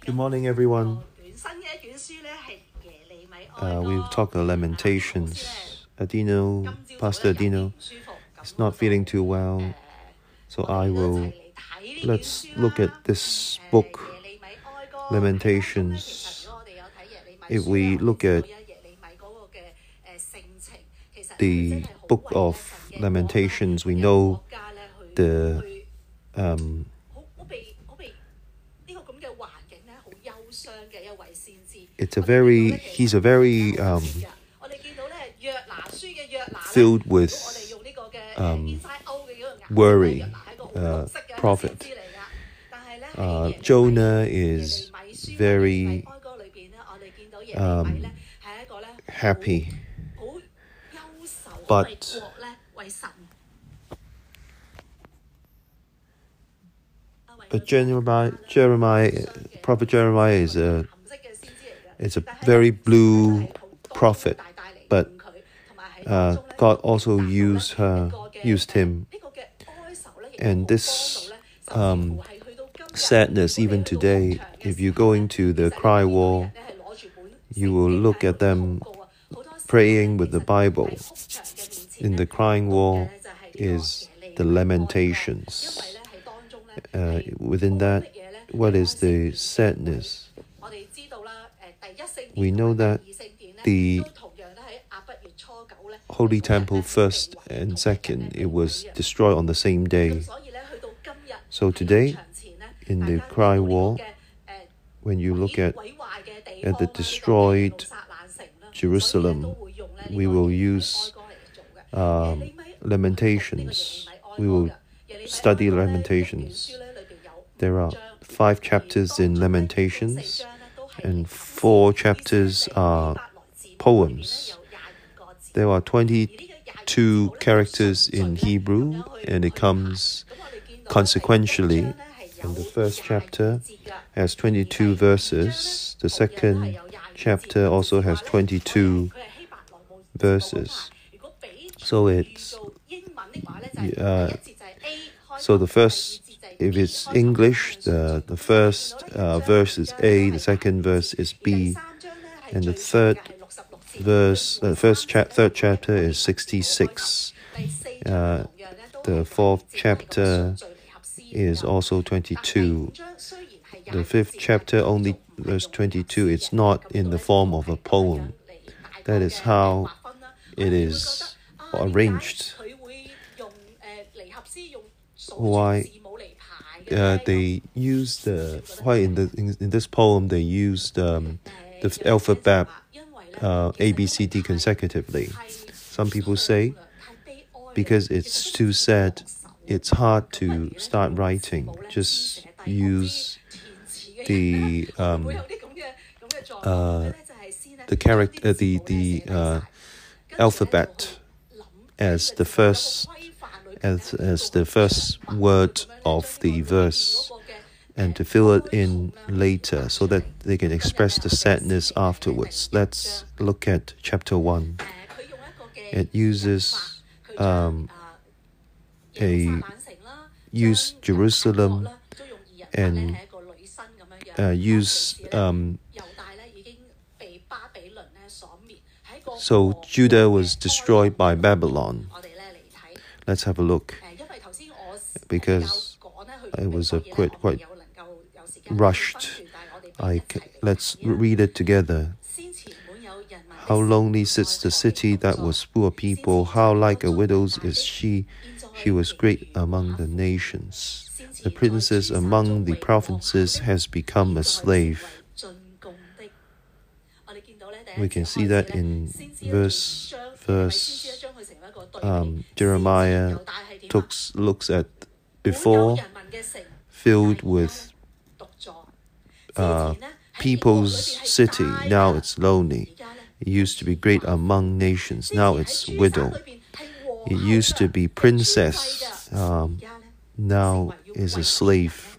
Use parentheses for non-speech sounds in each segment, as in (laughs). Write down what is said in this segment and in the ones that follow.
Good morning, everyone. Uh, we've talked about Lamentations. Adino, Pastor Adino, is not feeling too well, so I will. Let's look at this book, Lamentations. If we look at the book of Lamentations, we know the um, it's a very he's a very um, filled with um, worry uh, prophet. Uh, Jonah is very um, happy, but but Jeremiah, Jeremiah, prophet Jeremiah is a it's a very blue prophet, but uh, God also used her, used him, and this um, sadness even today. If you go into the cry wall, you will look at them praying with the Bible. In the crying wall is the lamentations. Uh, within that, what is the sadness? we know that the Holy Temple first and second, it was destroyed on the same day. So today, in the cry wall, when you look at, at the destroyed Jerusalem, we will use uh, Lamentations. We will study Lamentations. There are five chapters in Lamentations and four chapters are poems. There are 22 characters in Hebrew, and it comes consequentially. And the first chapter has 22 verses, the second chapter also has 22 verses. So it's. Uh, so the first if it's English, the the first uh, verse is A, the second verse is B, and the third verse, the first cha- third chapter is 66. Uh, the fourth chapter is also 22. The fifth chapter only verse 22. It's not in the form of a poem. That is how it is arranged. Why uh, they use the why in the in, in this poem they used um, the alphabet uh, A B C D consecutively. Some people say because it's too sad, it's hard to start writing. Just use the um, uh, the character, the the uh, alphabet as the first as as the first word of the verse and to fill it in later so that they can express the sadness afterwards. Let's look at chapter 1. It uses um, a use Jerusalem and uh, use um, so Judah was destroyed by Babylon. Let's have a look because it was a quite quite rushed. I let's read it together. How lonely sits the city that was of people. How like a widow's is she. She was great among the nations. The princess among the provinces has become a slave. We can see that in verse verse um, Jeremiah looks looks at before filled with uh, people's city. Now it's lonely. It used to be great among nations. Now it's widow. It used to be princess. Um, now is a slave.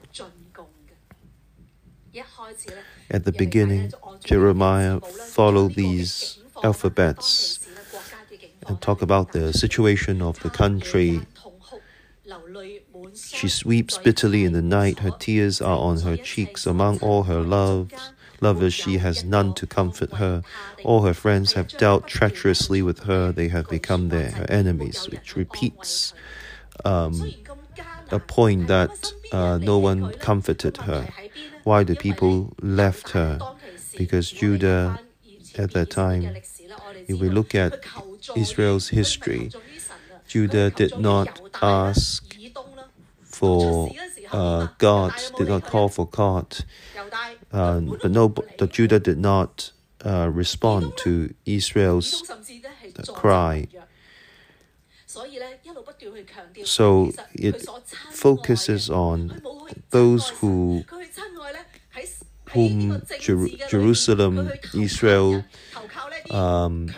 At the beginning, Jeremiah followed these alphabets and talk about the situation of the country She weeps bitterly in the night, her tears are on her cheeks. Among all her loves, lovers, she has none to comfort her. All her friends have dealt treacherously with her, they have become their her enemies, which repeats um, a point that uh, no one comforted her. Why the people left her? Because Judah, at that time, if we look at Israel's history, Judah did not ask for uh, God, did not call for God, uh, but no, but Judah did not uh, respond to Israel's cry. So it focuses on those who whom Jer- Jerusalem, Israel um,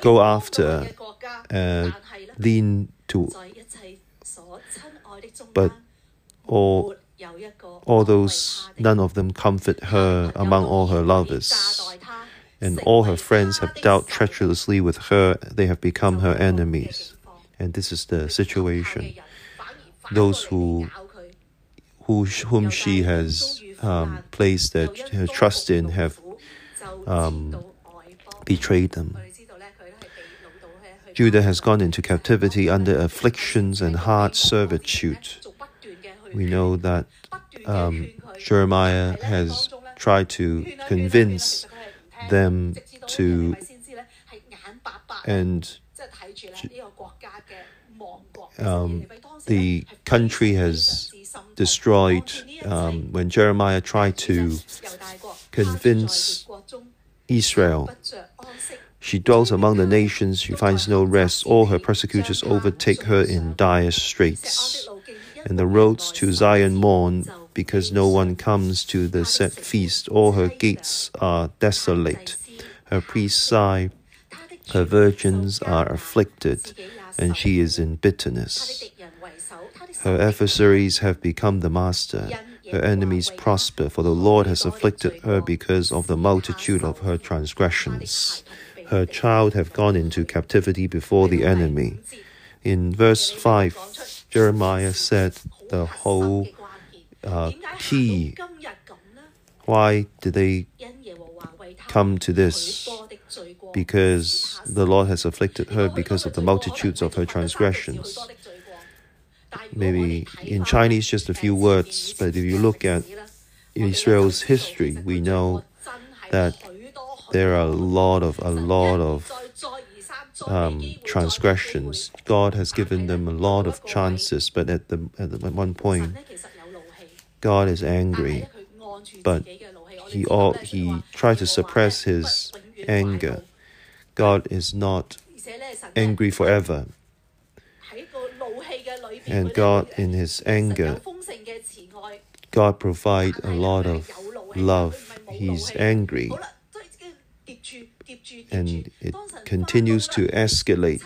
go after and lean to, but all, all those, none of them comfort her among all her lovers. And all her friends have dealt treacherously with her, they have become her enemies. And this is the situation. Those who, who whom she has um, placed their, her trust in have um, betrayed them. Judah has gone into captivity under afflictions and hard servitude. We know that um, Jeremiah has tried to convince them to and um, the country has destroyed um, when Jeremiah tried to convince Israel. She dwells among the nations, she finds no rest. All her persecutors overtake her in dire straits. And the roads to Zion mourn because no one comes to the set feast. All her gates are desolate. Her priests sigh, her virgins are afflicted, and she is in bitterness. Her adversaries have become the master. Her enemies prosper, for the Lord has afflicted her because of the multitude of her transgressions. Her child have gone into captivity before the enemy. In verse 5, Jeremiah said the whole uh, key. Why did they come to this? Because the Lord has afflicted her because of the multitudes of her transgressions. Maybe in Chinese, just a few words, but if you look at Israel's history, we know that there are a lot of a lot of um, transgressions. God has given them a lot of chances, but at the at, the, at one point, God is angry, but he all he tried to suppress his anger. God is not angry forever. And God, in His anger, God provide a lot of love. He's angry, and it continues to escalate.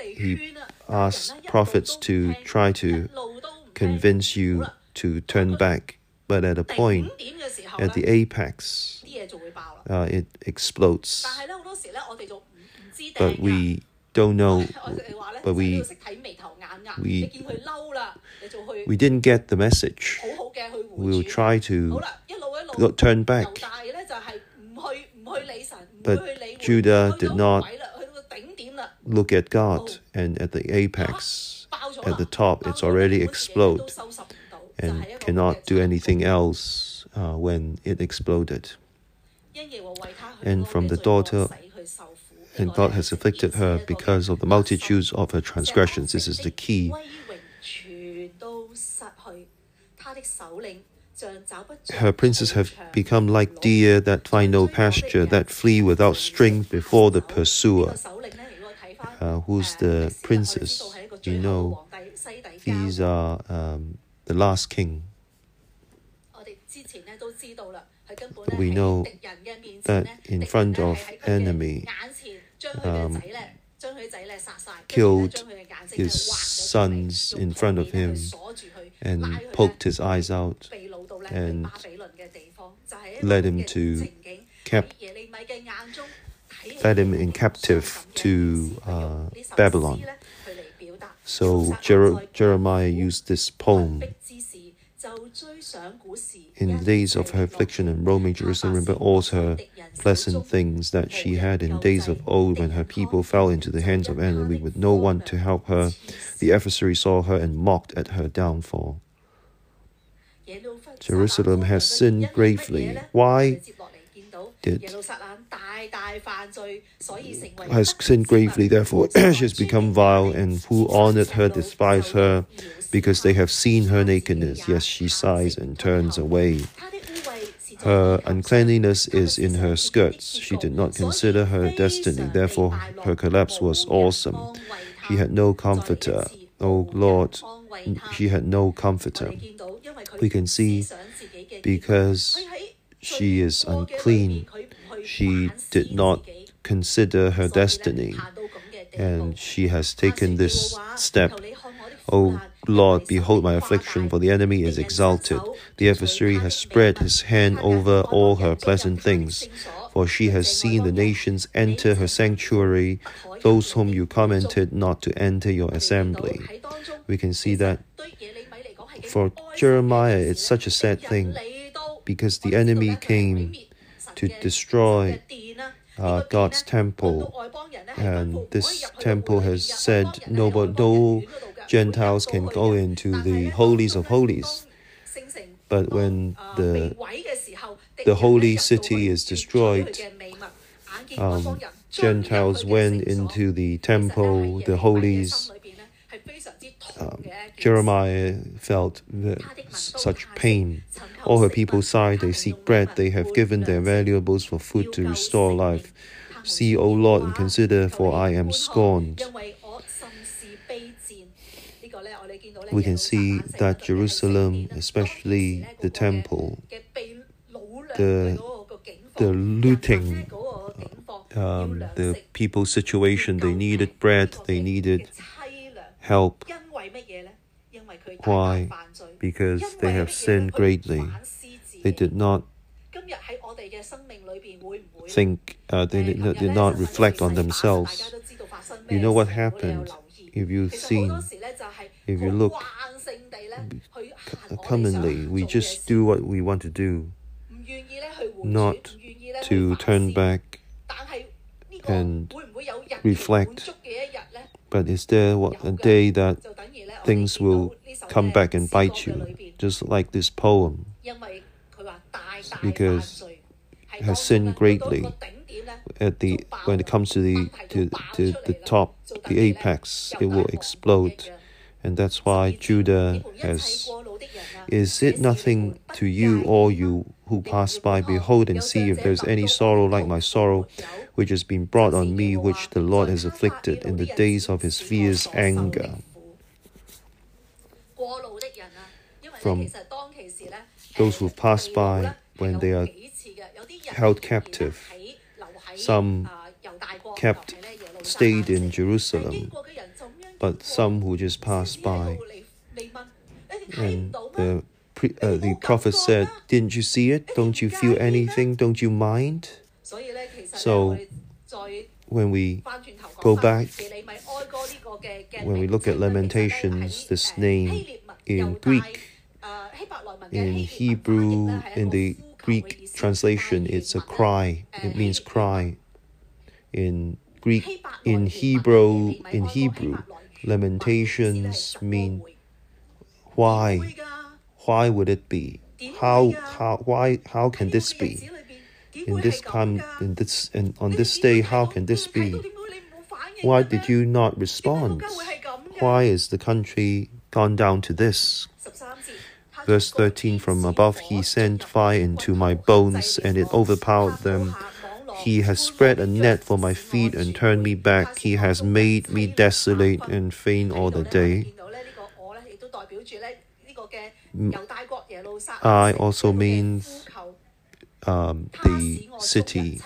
He asks prophets to try to convince you to turn back, but at a point, at the apex, uh, it explodes. But we don't know, but we we we didn't get the message. We'll try to turn back. But Judah did not look at God, and at the apex, at the top, it's already exploded and cannot do anything else uh, when it exploded. And from the daughter, and God has afflicted her because of the multitudes of her transgressions. This is the key. Her princes have become like deer that find no pasture, that flee without strength before the pursuer. Uh, who's the princes? You know, these are um, the last king. We know that in front of enemy, um, killed his sons in front of him and poked his eyes out and led him to kept led him in captive to uh, Babylon. So Jer- Jeremiah used this poem in the days of her affliction and roaming Jerusalem, remember all her pleasant things that she had in days of old when her people fell into the hands of enemy with no one to help her. The adversary saw her and mocked at her downfall. Jerusalem has sinned gravely. Why did has sinned gravely, therefore (clears throat) she has become vile, and who honored her despise her, because they have seen her nakedness. Yes, she sighs and turns away. Her uncleanliness is in her skirts. She did not consider her destiny, therefore her collapse was awesome. She had no comforter. Oh Lord, she had no comforter. We can see because she is unclean, she did not consider her destiny, and she has taken this step. O Lord, behold my affliction, for the enemy is exalted. The adversary has spread his hand over all her pleasant things. For she has seen the nations enter her sanctuary, those whom you commented not to enter your assembly. We can see that for Jeremiah, it's such a sad thing because the enemy came to destroy uh, God's temple, and this temple has said no, no Gentiles can go into the holies of holies. But when the the holy city is destroyed, um, Gentiles went into the temple, the holies. Um, Jeremiah felt such pain. All her people sigh, they seek bread, they have given their valuables for food to restore life. See, O Lord, and consider, for I am scorned. We can see that Jerusalem, especially the temple, the, the looting, um, the people's situation, they needed bread, they needed help. Why? Because they have sinned greatly. They did not think, uh, they did not, did not reflect on themselves. You know what happened if you've seen, if you look commonly, we just do what we want to do, not to turn back and reflect. But is there what, a day that things will come back and bite you, just like this poem? Because has sinned greatly. At the when it comes to the to, to the top, the apex, it will explode, and that's why Judah has. Is it nothing to you, all you who pass by? Behold and see if there is any sorrow like my sorrow, which has been brought on me, which the Lord has afflicted in the days of his fierce anger. From those who pass by when they are held captive, some kept stayed in Jerusalem, but some who just passed by. And the uh, the prophet said, Didn't you see it? Don't you feel anything? Don't you mind? So, when we go back, when we look at Lamentations, this name in Greek, in Hebrew, in the Greek translation, it's a cry. It means cry. In Greek, in Hebrew, in Hebrew, lamentations mean why? Why would it be? How how why how can this be? In this time in this and on this day how can this be? Why did you not respond? Why is the country gone down to this? Verse 13 From above he sent fire into my bones, and it overpowered them. He has spread a net for my feet and turned me back. He has made me desolate and faint all the day. I also means um, the city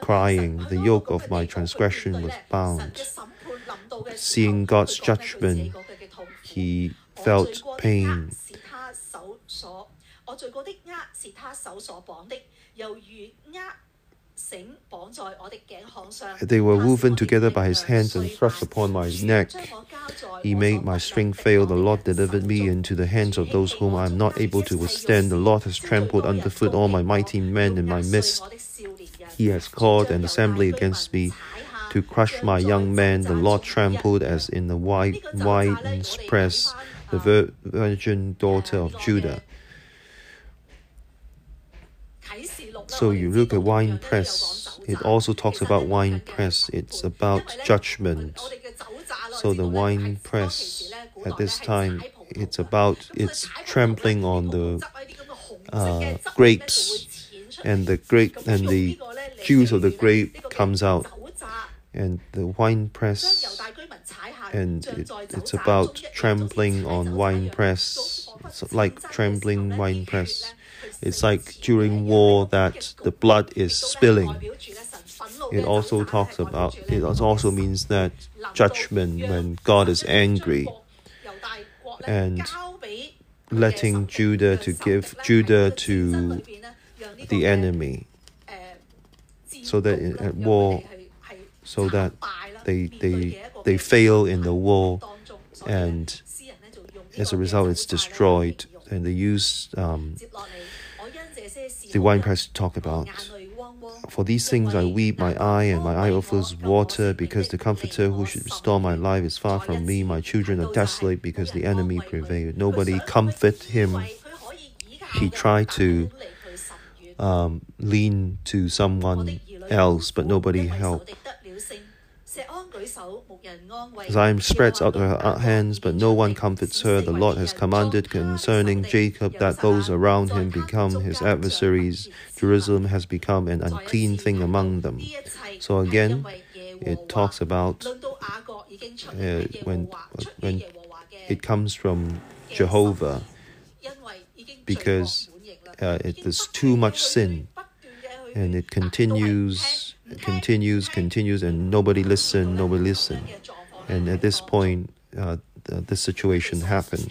crying, the yoke of my transgression was bound. Seeing God's judgment, he felt pain. (laughs) They were woven together by his hands and thrust upon my neck. He made my strength fail. The Lord delivered me into the hands of those whom I am not able to withstand. The Lord has trampled underfoot all my mighty men in my midst. He has called an assembly against me to crush my young men. The Lord trampled as in the wide, wide press the virgin daughter of Judah. So you look at wine press. It also talks about wine press. It's about judgment. So the wine press at this time, it's about it's trampling on the uh, grapes, and the grape and the juice of the grape comes out, and the wine press, and it, it's about trampling on wine press. It's like trampling wine press. It's like during war that the blood is spilling. It also talks about, it also means that judgment when God is angry and letting Judah to give Judah to the enemy so that at war, so that they, they, they fail in the war and as a result it's destroyed and they use um, the wine press to talk about for these things I weep, my eye and my eye overflows water, because the Comforter who should restore my life is far from me. My children are desolate because the enemy prevailed. Nobody comfort him. He tried to um, lean to someone else, but nobody helped. Zion spreads out her hands, but no one comforts her. The Lord has commanded concerning Jacob that those around him become his adversaries. Jerusalem has become an unclean thing among them. So again, it talks about uh, when when it comes from Jehovah because uh, it is too much sin and it continues continues continues and nobody listen nobody listen. And at this point uh, the, the situation happened.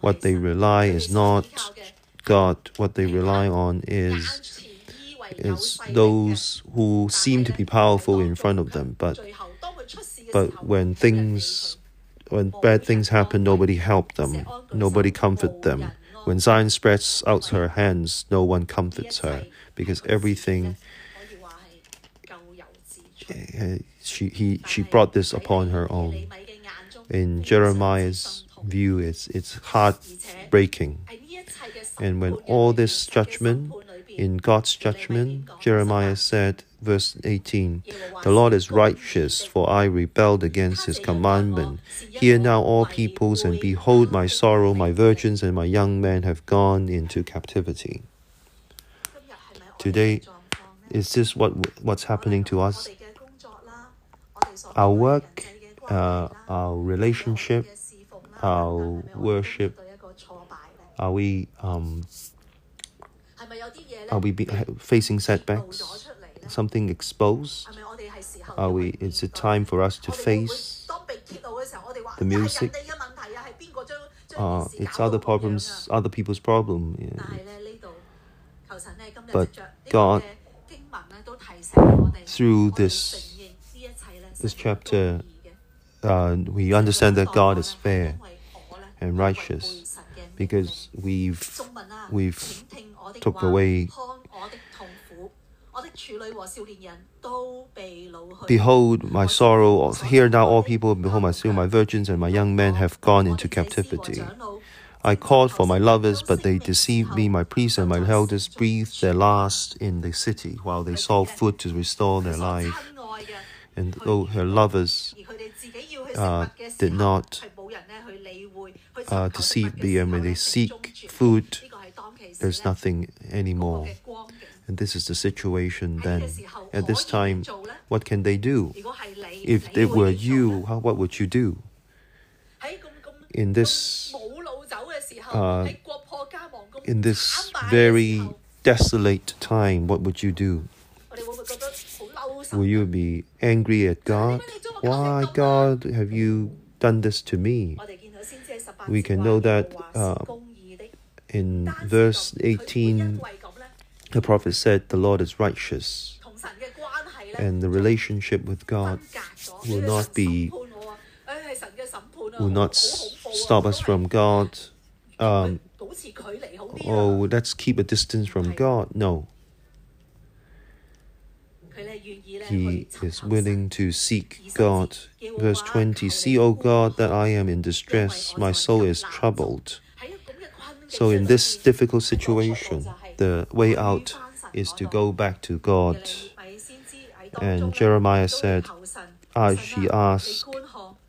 What they rely is not god. What they rely on is is those who seem to be powerful in front of them. But but when things when bad things happen nobody help them. Nobody comfort them. When Zion spreads out her hands no one comforts her because everything she he she brought this upon her own. In Jeremiah's view, it's it's heartbreaking. And when all this judgment, in God's judgment, Jeremiah said, verse 18, The Lord is righteous, for I rebelled against his commandment. Hear now, all peoples, and behold my sorrow, my virgins and my young men have gone into captivity. Today, is this what what's happening to us? Our work, uh, our relationship, our worship, are we um, are we facing setbacks? Something exposed? Are we? Is it time for us to face the music? Uh, it's other problems, other people's problem. Yeah. But God, through this this chapter, uh, we understand that God is fair and righteous because we've we've took away. Behold my sorrow, hear now all people, behold my sin, my virgins and my young men have gone into captivity. I called for my lovers, but they deceived me. My priests and my elders breathed their last in the city while they sought food to restore their life. And though her lovers uh, did not uh, deceive and when they seek food, there's nothing anymore. And this is the situation then. At this time, what can they do? If it were you, how, what would you do? In this, uh, in this very desolate time, what would you do? will you be angry at God? Why, God, have you done this to me? We can know that uh, in verse 18, the prophet said, The Lord is righteous, and the relationship with God will not be will not stop us from God. Um, oh, let's keep a distance from God. No, he is willing to seek God. Verse 20 See, O God, that I am in distress, my soul is troubled. So, in this difficult situation, the way out is to go back to God. And Jeremiah said, I, She asked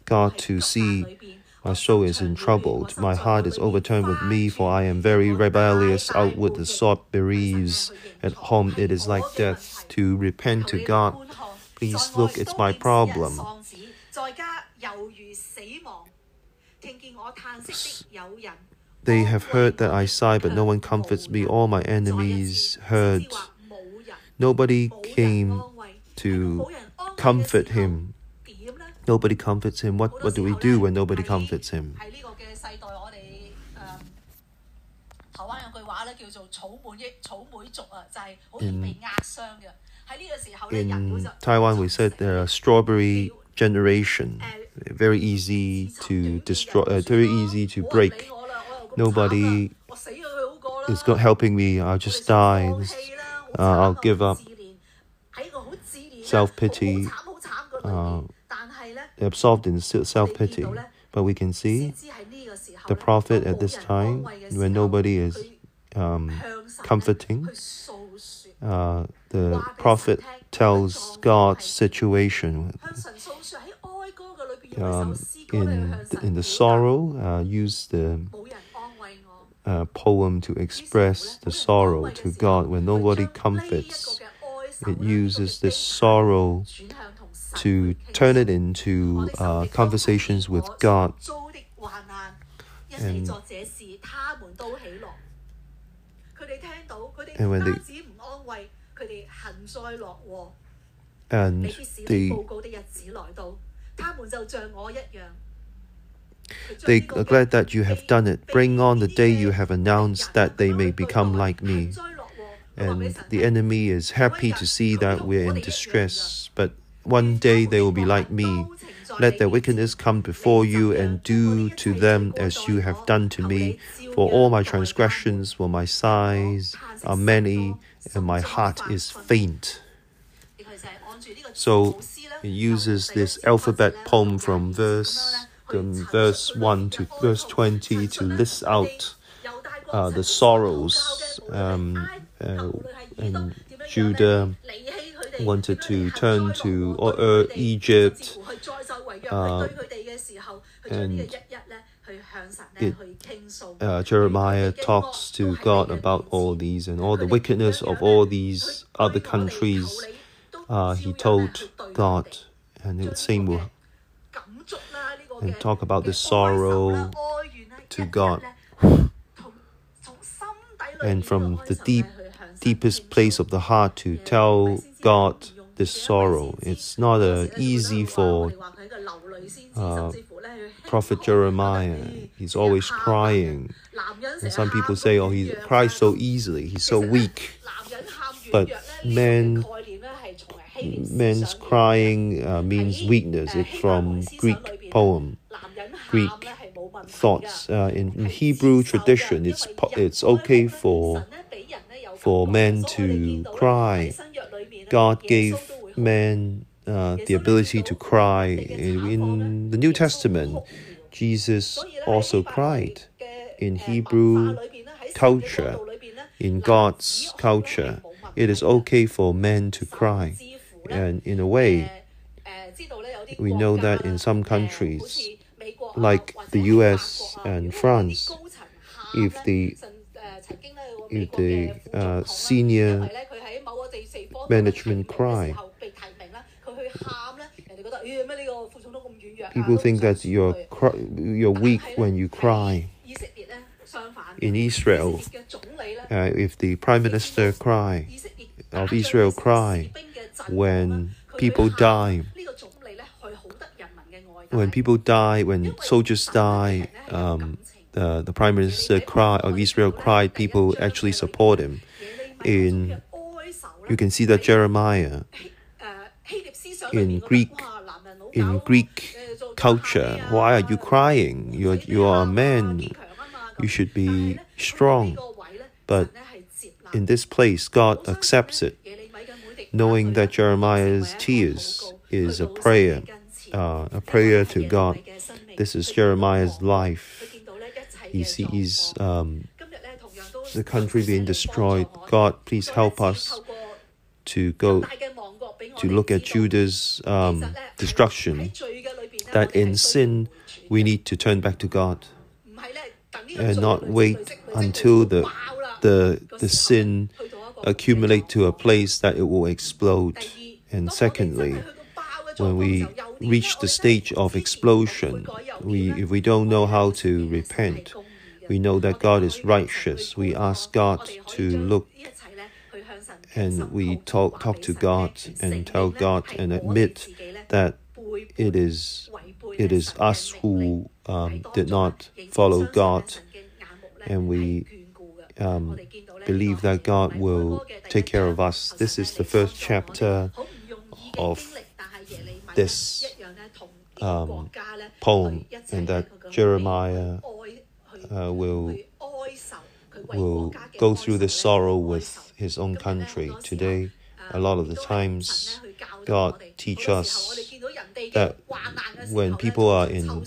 God to see my soul is in trouble, my heart is overturned with me, for I am very rebellious. Outward the sword bereaves, at home it is like death. To repent to God, please look, it's my problem. They have heard that I sigh, but no one comforts me. All my enemies heard. Nobody came to comfort him. Nobody comforts him. What, what do we do when nobody comforts him? 喺呢个嘅世代，我哋诶台湾有句话咧，叫做草莓益草莓族啊，就系好易被压伤嘅。喺呢个时候咧，人会 In 就 Taiwan, we said the strawberry generation. Very easy to destroy, uh, very easy to break. Nobody is not helping me. I'll just die. Uh, I'll give up. (laughs) Self-pity, uh, 但系咧， absorbed in self pity. But we can see the Prophet at this time, when nobody is um, comforting, uh, the Prophet tells God's situation. Um, in, the, in the sorrow, uh, use the uh, poem to express the sorrow to God when nobody comforts. It uses this sorrow to turn it into uh, conversations with God. And, and when they and they, they are glad that you have done it. Bring on the day you have announced that they may become like me. And the enemy is happy to see that we're in distress, but one day they will be like me. Let their wickedness come before you and do to them as you have done to me. For all my transgressions, for my sighs are many, and my heart is faint. So it uses this alphabet poem from verse from verse 1 to verse 20 to list out uh, the sorrows um, uh, and Judah wanted to turn to uh, Egypt uh, and it, uh, Jeremiah talks to God about all these and all the wickedness of all these other countries. Uh, he told God, and the same will and talk about the sorrow to God. And from the deep, deepest place of the heart to tell God this sorrow. It's not uh, easy for uh, Prophet Jeremiah. He's always crying. And some people say, oh, he cries so easily, he's so weak. But man, man's crying uh, means weakness. It's from Greek poem, Greek thoughts. Uh, in, in Hebrew tradition, it's it's okay for for men to cry. God gave man uh, the ability to cry. In, the New Testament, Jesus also cried. In Hebrew culture, in God's culture, it is okay for men to cry. And in a way, we know that in some countries, like the US and France, if the the uh, senior management cry, people think that you're you're weak when you cry. In Israel, uh, if the prime minister cry of Israel cry when people die, when people die, when soldiers die, um, the, the prime minister cry of Israel cried, people actually support him. In you can see that Jeremiah in Greek in Greek culture, why are you crying? You are, you are a man. You should be strong. But in this place, God accepts it, knowing that Jeremiah's tears is a prayer, uh, a prayer to God. This is Jeremiah's life. He sees um, the country being destroyed. God, please help us to go to look at Judah's um, destruction. That in sin, we need to turn back to God. And not wait until the the the sin accumulate to a place that it will explode. And secondly, when we reach the stage of explosion, we if we don't know how to repent, we know that God is righteous. We ask God to look and we talk talk to God and tell God and admit that it is it is us who um, did not follow God, and we um, believe that God will take care of us. This is the first chapter of this um, poem, and that Jeremiah uh, will will go through the sorrow with his own country. Today, a lot of the times, God teach us that when people are in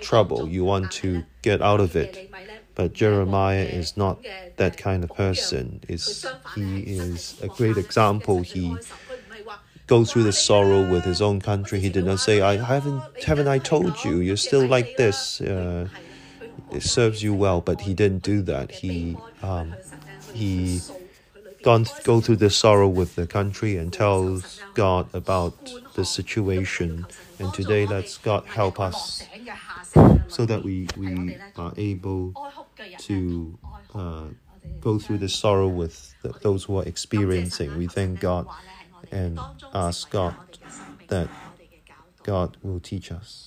trouble, you want to get out of it. But Jeremiah is not that kind of person. Is he is a great example. He goes through the sorrow with his own country. He did not say, "I haven't haven't I told you? You're still like this." Uh, it serves you well, but he didn't do that. He um, he gone go through the sorrow with the country and tells God about the situation. And today, let's God help us so that we we are able to uh, go through the sorrow with the, those who are experiencing. We thank God and ask God that God will teach us.